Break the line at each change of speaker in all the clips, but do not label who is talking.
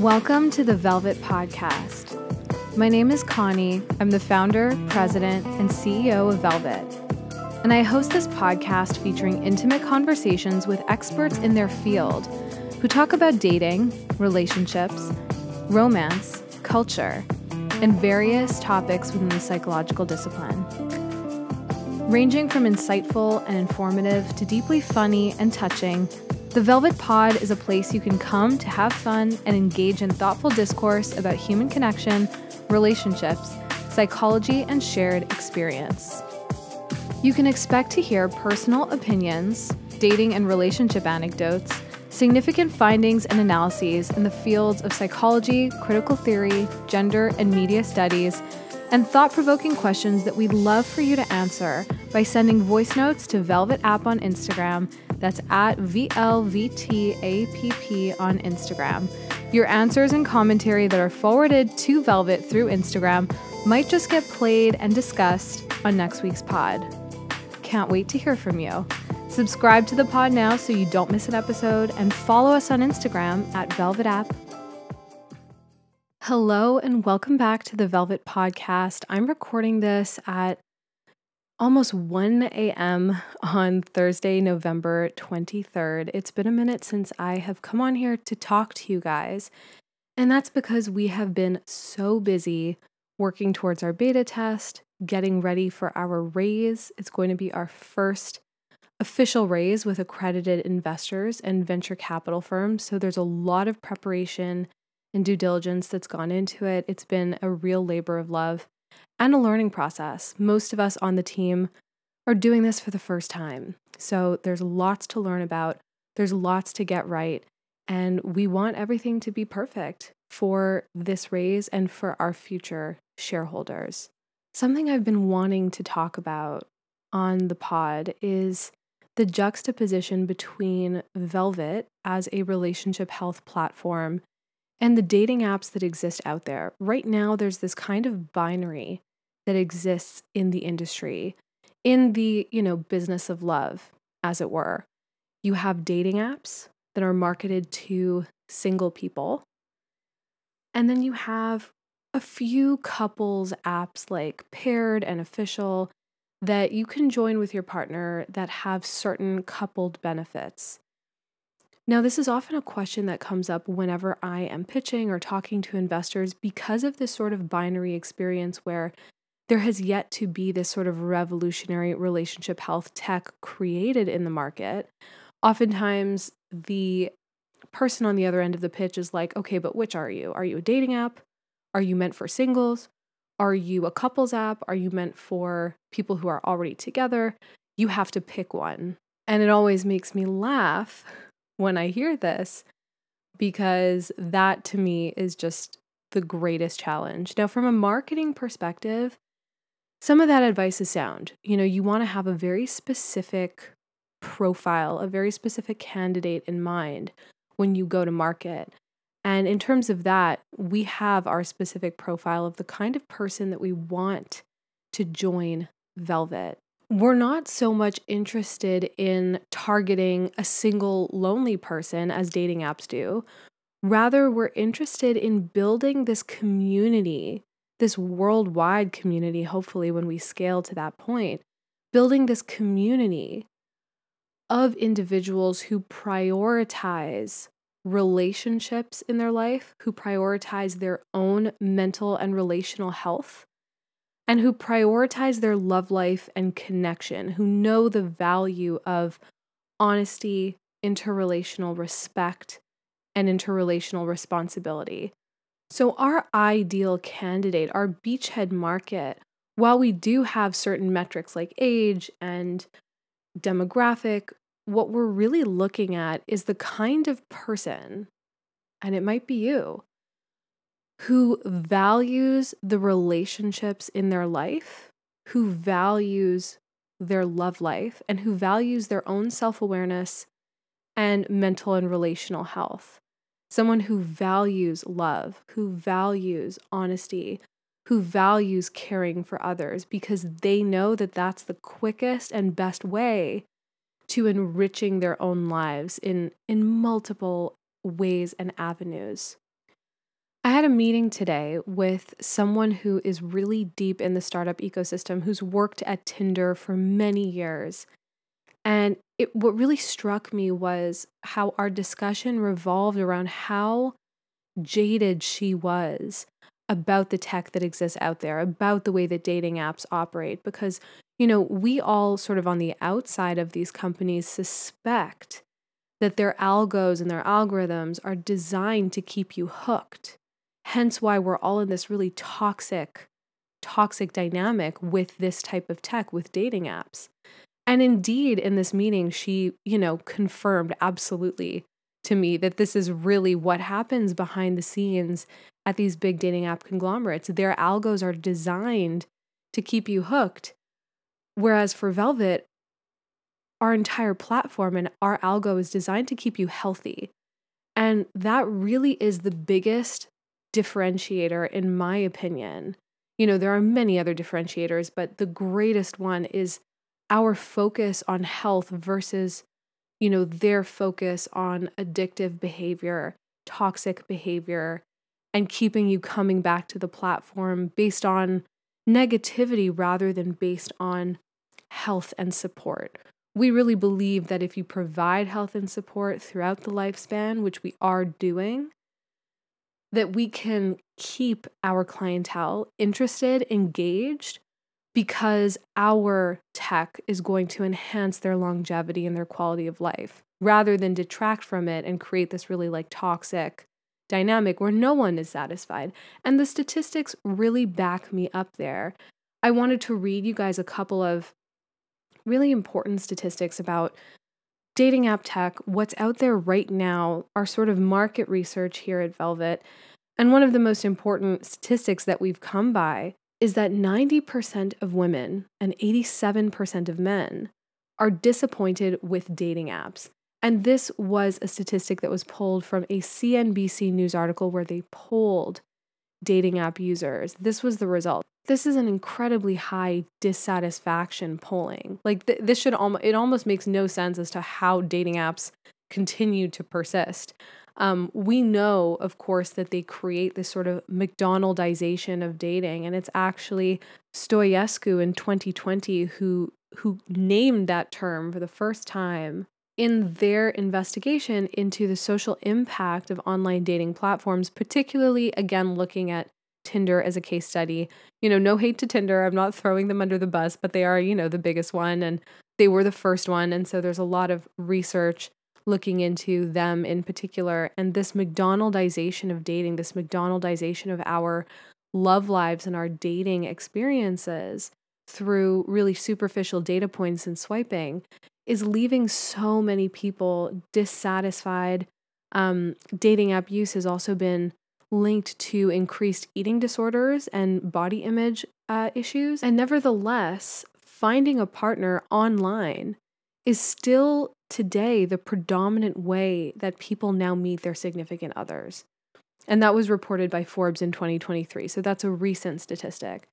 Welcome to the Velvet Podcast. My name is Connie. I'm the founder, president, and CEO of Velvet. And I host this podcast featuring intimate conversations with experts in their field who talk about dating, relationships, romance, culture, and various topics within the psychological discipline. Ranging from insightful and informative to deeply funny and touching, the Velvet Pod is a place you can come to have fun and engage in thoughtful discourse about human connection, relationships, psychology, and shared experience. You can expect to hear personal opinions, dating and relationship anecdotes, significant findings and analyses in the fields of psychology, critical theory, gender and media studies, and thought provoking questions that we'd love for you to answer by sending voice notes to Velvet App on Instagram. That's at VLVTAPP on Instagram. Your answers and commentary that are forwarded to Velvet through Instagram might just get played and discussed on next week's pod. Can't wait to hear from you. Subscribe to the pod now so you don't miss an episode and follow us on Instagram at Velvet App Hello, and welcome back to the Velvet Podcast. I'm recording this at almost 1 a.m. on Thursday, November 23rd. It's been a minute since I have come on here to talk to you guys, and that's because we have been so busy working towards our beta test, getting ready for our raise. It's going to be our first official raise with accredited investors and venture capital firms. So there's a lot of preparation and due diligence that's gone into it. It's been a real labor of love and a learning process. Most of us on the team are doing this for the first time. So there's lots to learn about, there's lots to get right, and we want everything to be perfect for this raise and for our future shareholders. Something I've been wanting to talk about on the pod is the juxtaposition between Velvet as a relationship health platform and the dating apps that exist out there. Right now, there's this kind of binary that exists in the industry, in the, you know, business of love, as it were. You have dating apps that are marketed to single people. And then you have a few couples apps like Paired and Official that you can join with your partner that have certain coupled benefits. Now, this is often a question that comes up whenever I am pitching or talking to investors because of this sort of binary experience where there has yet to be this sort of revolutionary relationship health tech created in the market. Oftentimes, the person on the other end of the pitch is like, okay, but which are you? Are you a dating app? Are you meant for singles? Are you a couples app? Are you meant for people who are already together? You have to pick one. And it always makes me laugh when I hear this because that to me is just the greatest challenge. Now, from a marketing perspective, some of that advice is sound. You know, you want to have a very specific profile, a very specific candidate in mind when you go to market. And in terms of that, we have our specific profile of the kind of person that we want to join Velvet we're not so much interested in targeting a single lonely person as dating apps do. Rather, we're interested in building this community, this worldwide community, hopefully, when we scale to that point, building this community of individuals who prioritize relationships in their life, who prioritize their own mental and relational health, and who prioritize their love life and connection, who know the value of honesty, interrelational respect, and interrelational responsibility. So, our ideal candidate, our beachhead market, while we do have certain metrics like age and demographic, what we're really looking at is the kind of person, and it might be you, who values the relationships in their life, who values their love life, and who values their own self awareness and mental and relational health. Someone who values love, who values honesty, who values caring for others because they know that that's the quickest and best way to enriching their own lives in, in multiple ways and avenues. Had a meeting today with someone who is really deep in the startup ecosystem, who's worked at Tinder for many years. And it, what really struck me was how our discussion revolved around how jaded she was about the tech that exists out there, about the way that dating apps operate. Because, you know, we all sort of on the outside of these companies suspect that their algos and their algorithms are designed to keep you hooked. Hence why we're all in this really toxic, toxic dynamic with this type of tech, with dating apps. And indeed, in this meeting, she, you know, confirmed absolutely to me that this is really what happens behind the scenes at these big dating app conglomerates. Their algos are designed to keep you hooked. Whereas for Velvet, our entire platform and our algo is designed to keep you healthy. And that really is the biggest differentiator, in my opinion. You know, there are many other differentiators, but the greatest one is our focus on health versus, you know, their focus on addictive behavior, toxic behavior, and keeping you coming back to the platform based on negativity rather than based on health and support. We really believe that if you provide health and support throughout the lifespan, which we are doing, that we can keep our clientele interested, engaged, because our tech is going to enhance their longevity and their quality of life rather than detract from it and create this really like toxic dynamic where no one is satisfied. And the statistics really back me up there. I wanted to read you guys a couple of really important statistics about dating app tech, what's out there right now, our sort of market research here at Velvet. And one of the most important statistics that we've come by is that 90% of women and 87% of men are disappointed with dating apps. And this was a statistic that was pulled from a CNBC news article where they polled dating app users. This was the result. This is an incredibly high dissatisfaction polling. Like th- this should almost it almost makes no sense as to how dating apps continue to persist. Um, we know, of course, that they create this sort of McDonaldization of dating, and it's actually Stoicescu in 2020 who who named that term for the first time in their investigation into the social impact of online dating platforms, particularly again looking at Tinder as a case study. You know, no hate to Tinder. I'm not throwing them under the bus, but they are, you know, the biggest one and they were the first one. And so there's a lot of research looking into them in particular. And this McDonaldization of dating, this McDonaldization of our love lives and our dating experiences through really superficial data points and swiping is leaving so many people dissatisfied. Um, dating app use has also been linked to increased eating disorders and body image uh, issues. And nevertheless, finding a partner online is still today the predominant way that people now meet their significant others. And that was reported by Forbes in 2023. So that's a recent statistic.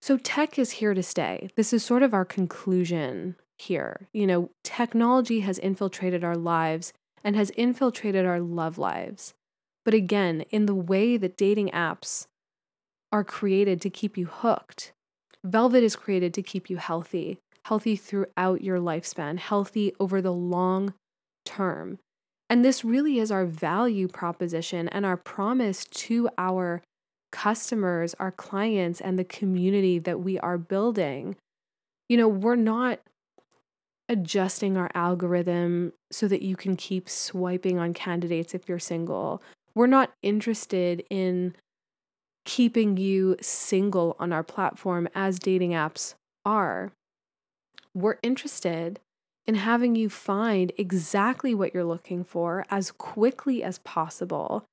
So tech is here to stay. This is sort of our conclusion here. You know, technology has infiltrated our lives and has infiltrated our love lives. But again, in the way that dating apps are created to keep you hooked, Velvet is created to keep you healthy, healthy throughout your lifespan, healthy over the long term. And this really is our value proposition and our promise to our customers, our clients, and the community that we are building. You know, we're not adjusting our algorithm so that you can keep swiping on candidates if you're single. We're not interested in keeping you single on our platform as dating apps are. We're interested in having you find exactly what you're looking for as quickly as possible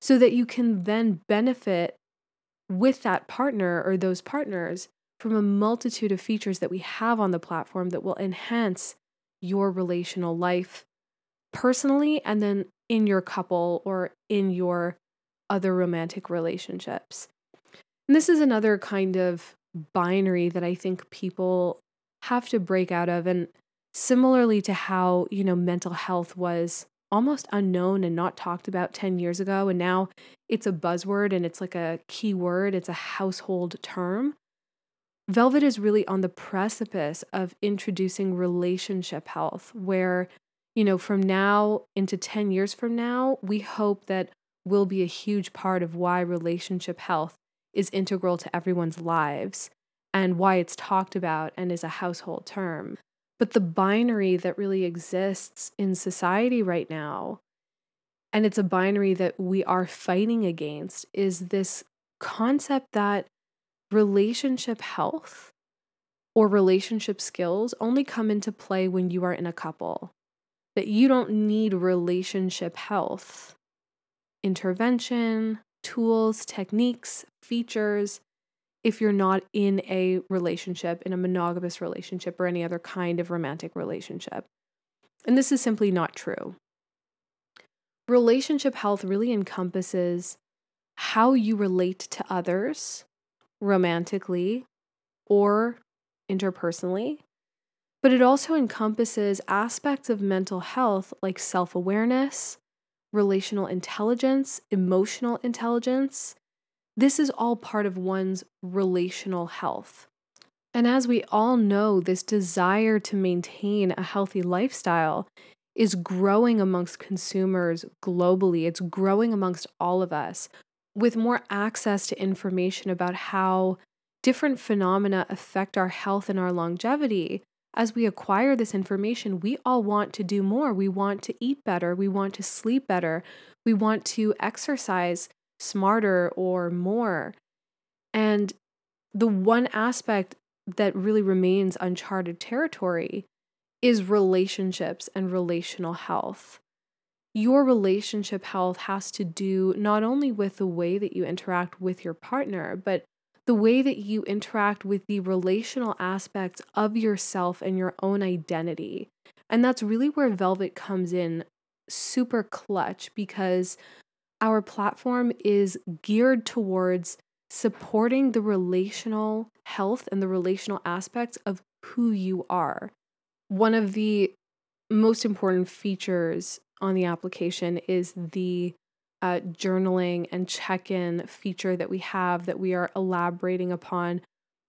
so that you can then benefit with that partner or those partners from a multitude of features that we have on the platform that will enhance your relational life personally and then in your couple or in your other romantic relationships. And this is another kind of binary that I think people have to break out of. And similarly to how, you know, mental health was almost unknown and not talked about 10 years ago. And now it's a buzzword and it's like a key word, it's a household term. Velvet is really on the precipice of introducing relationship health, where, you know, from now into 10 years from now, we hope that will be a huge part of why relationship health is integral to everyone's lives and why it's talked about and is a household term. But the binary that really exists in society right now, and it's a binary that we are fighting against, is this concept that relationship health or relationship skills only come into play when you are in a couple. That you don't need relationship health, intervention, tools, techniques, features if you're not in a relationship, in a monogamous relationship, or any other kind of romantic relationship. And this is simply not true. Relationship health really encompasses how you relate to others romantically or interpersonally, but it also encompasses aspects of mental health like self awareness, relational intelligence, emotional intelligence, this is all part of one's relational health. And as we all know, this desire to maintain a healthy lifestyle is growing amongst consumers globally. It's growing amongst all of us with more access to information about how different phenomena affect our health and our longevity. As we acquire this information, we all want to do more. We want to eat better. We want to sleep better. We want to exercise smarter or more. And the one aspect that really remains uncharted territory is relationships and relational health. Your relationship health has to do not only with the way that you interact with your partner, but the way that you interact with the relational aspects of yourself and your own identity. And that's really where Velvet comes in super clutch because our platform is geared towards supporting the relational health and the relational aspects of who you are. One of the most important features on the application is the uh, journaling and check in feature that we have that we are elaborating upon.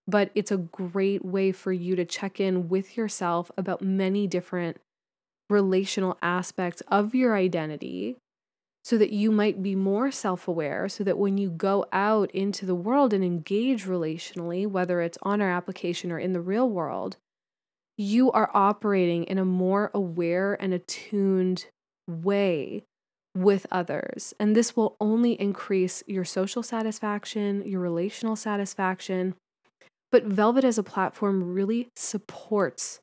But it's a great way for you to check in with yourself about many different relational aspects of your identity so that you might be more self aware, so that when you go out into the world and engage relationally, whether it's on our application or in the real world, you are operating in a more aware and attuned way with others. And this will only increase your social satisfaction, your relational satisfaction. But Velvet as a platform really supports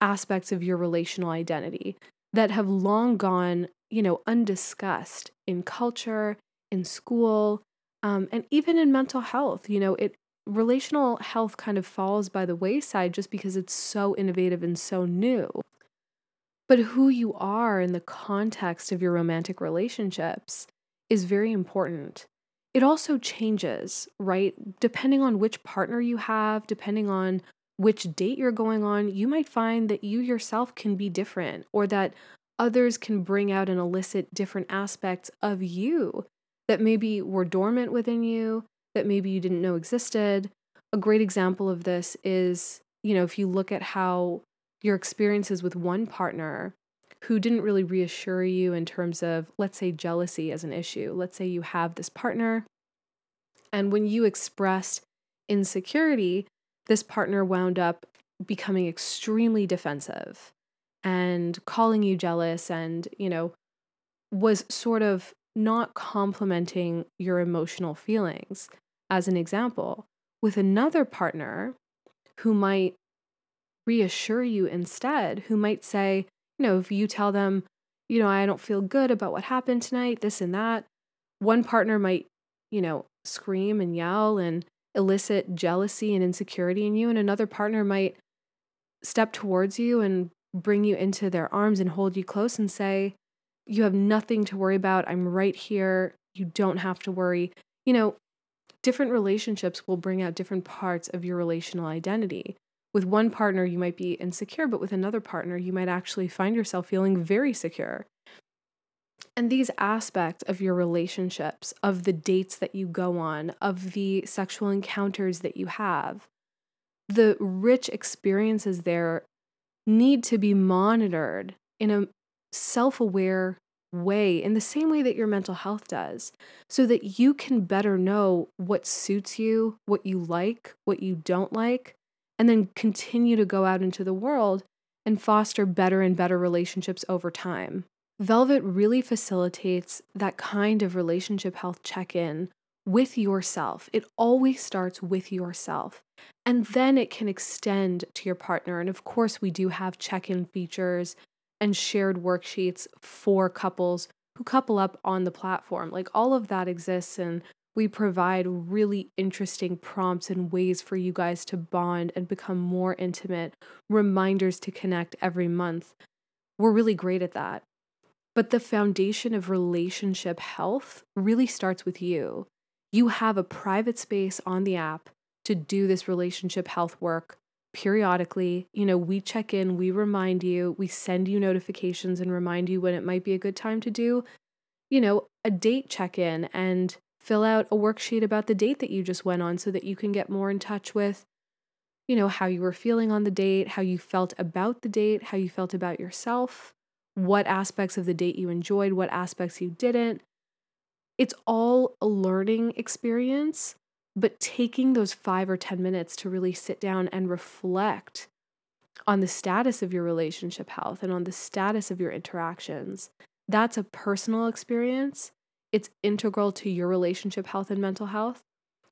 aspects of your relational identity that have long gone you know, undiscussed in culture, in school, um, and even in mental health. You know, it relational health kind of falls by the wayside just because it's so innovative and so new. But who you are in the context of your romantic relationships is very important. It also changes, right? Depending on which partner you have, depending on which date you're going on, you might find that you yourself can be different or that others can bring out and elicit different aspects of you that maybe were dormant within you, that maybe you didn't know existed. A great example of this is, you know, if you look at how your experiences with one partner who didn't really reassure you in terms of, let's say, jealousy as an issue. Let's say you have this partner, and when you expressed insecurity, this partner wound up becoming extremely defensive and calling you jealous and, you know, was sort of not complimenting your emotional feelings. As an example, with another partner who might reassure you instead, who might say, you know, if you tell them, you know, I don't feel good about what happened tonight, this and that, one partner might, you know, scream and yell and elicit jealousy and insecurity in you, and another partner might step towards you and bring you into their arms and hold you close and say, You have nothing to worry about. I'm right here. You don't have to worry. You know, different relationships will bring out different parts of your relational identity. With one partner, you might be insecure, but with another partner, you might actually find yourself feeling very secure. And these aspects of your relationships, of the dates that you go on, of the sexual encounters that you have, the rich experiences there need to be monitored in a self aware way, in the same way that your mental health does, so that you can better know what suits you, what you like, what you don't like, and then continue to go out into the world and foster better and better relationships over time. Velvet really facilitates that kind of relationship health check in with yourself. It always starts with yourself. And then it can extend to your partner. And of course, we do have check in features and shared worksheets for couples who couple up on the platform. Like all of that exists, and we provide really interesting prompts and ways for you guys to bond and become more intimate, reminders to connect every month. We're really great at that. But the foundation of relationship health really starts with you. You have a private space on the app to do this relationship health work periodically. You know, we check in, we remind you, we send you notifications and remind you when it might be a good time to do, you know, a date check in and fill out a worksheet about the date that you just went on so that you can get more in touch with, you know, how you were feeling on the date, how you felt about the date, how you felt about yourself, what aspects of the date you enjoyed, what aspects you didn't. It's all a learning experience but taking those five or 10 minutes to really sit down and reflect on the status of your relationship health and on the status of your interactions, that's a personal experience. It's integral to your relationship health and mental health.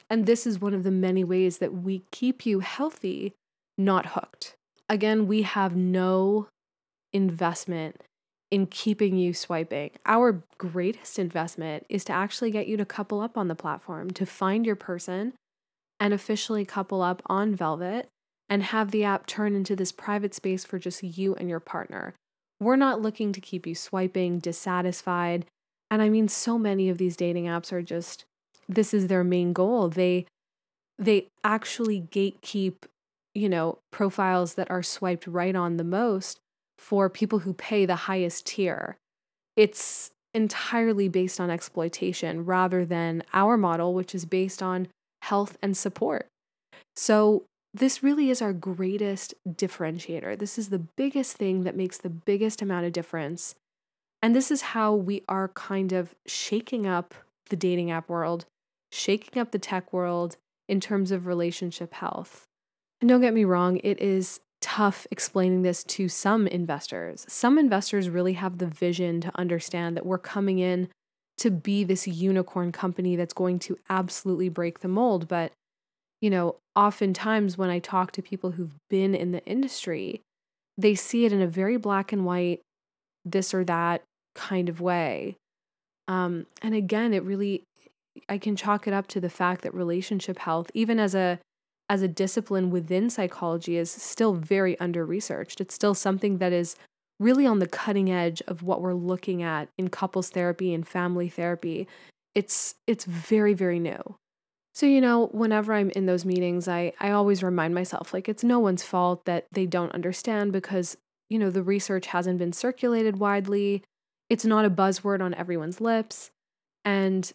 And this is one of the many ways that we keep you healthy, not hooked. Again, we have no investment in keeping you swiping. Our greatest investment is to actually get you to couple up on the platform, to find your person and officially couple up on Velvet and have the app turn into this private space for just you and your partner. We're not looking to keep you swiping, dissatisfied. And I mean, so many of these dating apps are just, this is their main goal. They, they actually gatekeep, you know, profiles that are swiped right on the most for people who pay the highest tier. It's entirely based on exploitation rather than our model, which is based on health and support. So, this really is our greatest differentiator. This is the biggest thing that makes the biggest amount of difference. And this is how we are kind of shaking up the dating app world, shaking up the tech world in terms of relationship health. And don't get me wrong, it is tough explaining this to some investors. Some investors really have the vision to understand that we're coming in to be this unicorn company that's going to absolutely break the mold. But, you know, oftentimes when I talk to people who've been in the industry, they see it in a very black and white, this or that kind of way. Um, and again, it really, I can chalk it up to the fact that relationship health, even as a as a discipline within psychology is still very under researched. It's still something that is really on the cutting edge of what we're looking at in couples therapy and family therapy. It's it's very very new. So you know, whenever I'm in those meetings, I I always remind myself like it's no one's fault that they don't understand because you know, the research hasn't been circulated widely. It's not a buzzword on everyone's lips. And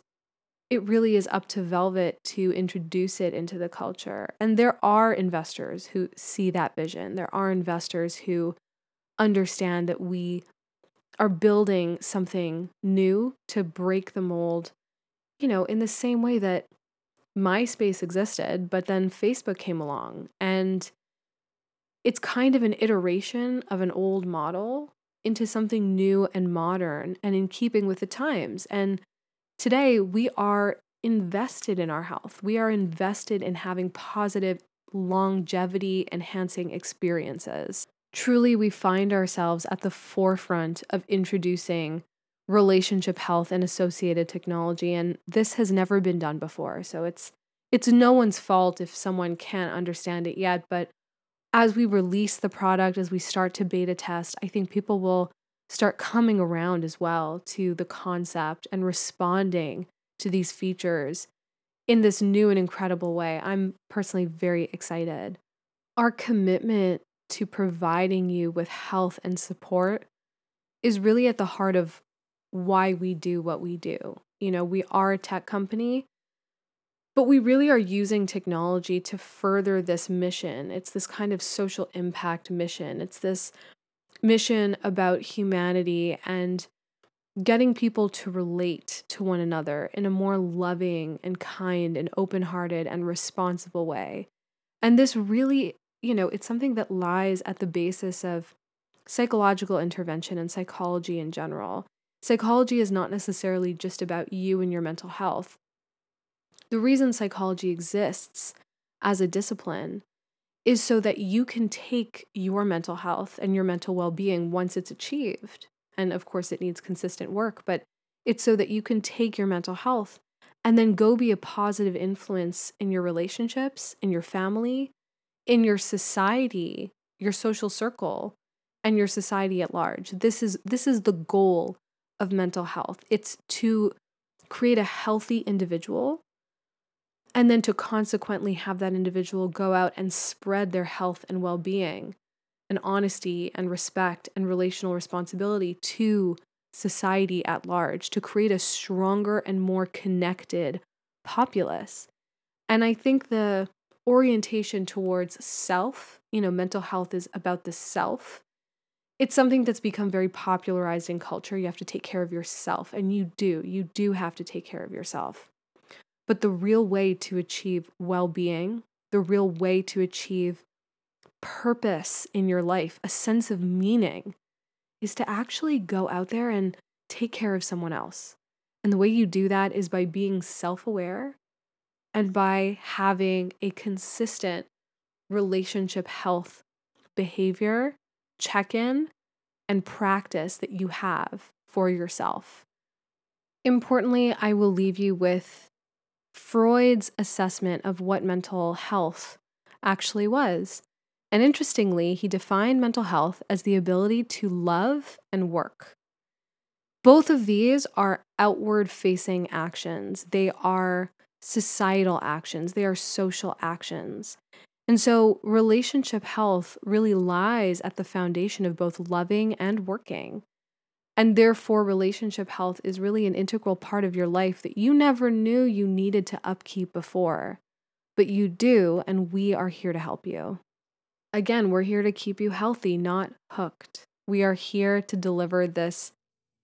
it really is up to Velvet to introduce it into the culture. And there are investors who see that vision. There are investors who understand that we are building something new to break the mold, you know, in the same way that MySpace existed, but then Facebook came along. And it's kind of an iteration of an old model into something new and modern and in keeping with the times. And Today, we are invested in our health. We are invested in having positive, longevity enhancing experiences. Truly, we find ourselves at the forefront of introducing relationship health and associated technology and this has never been done before so it's it's no one's fault if someone can't understand it yet but as we release the product as we start to beta test i think people will start coming around as well to the concept and responding to these features in this new and incredible way. I'm personally very excited. Our commitment to providing you with health and support is really at the heart of why we do what we do. You know, we are a tech company, but we really are using technology to further this mission. It's this kind of social impact mission. It's this mission about humanity and getting people to relate to one another in a more loving and kind and open hearted and responsible way. And this really, you know, it's something that lies at the basis of psychological intervention and psychology in general. Psychology is not necessarily just about you and your mental health. The reason psychology exists as a discipline is so that you can take your mental health and your mental well being once it's achieved. And of course, it needs consistent work, but it's so that you can take your mental health and then go be a positive influence in your relationships, in your family, in your society, your social circle, and your society at large. This is this is the goal of mental health. It's to create a healthy individual and then to consequently have that individual go out and spread their health and well-being and honesty and respect and relational responsibility to society at large to create a stronger and more connected populace. And I think the orientation towards self, you know, mental health is about the self. It's something that's become very popularized in culture. You have to take care of yourself, and you do. You do have to take care of yourself. But the real way to achieve well being, the real way to achieve purpose in your life, a sense of meaning, is to actually go out there and take care of someone else. And the way you do that is by being self aware and by having a consistent relationship health behavior, check in, and practice that you have for yourself. Importantly, I will leave you with Freud's assessment of what mental health actually was. And interestingly, he defined mental health as the ability to love and work. Both of these are outward facing actions, they are societal actions, they are social actions. And so, relationship health really lies at the foundation of both loving and working. And therefore, relationship health is really an integral part of your life that you never knew you needed to upkeep before. But you do, and we are here to help you. Again, we're here to keep you healthy, not hooked. We are here to deliver this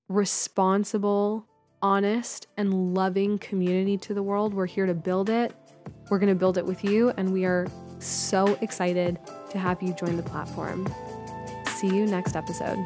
responsible, honest, and loving community to the world. We're here to build it. We're going to build it with you, and we are so excited to have you join the platform. See you next episode.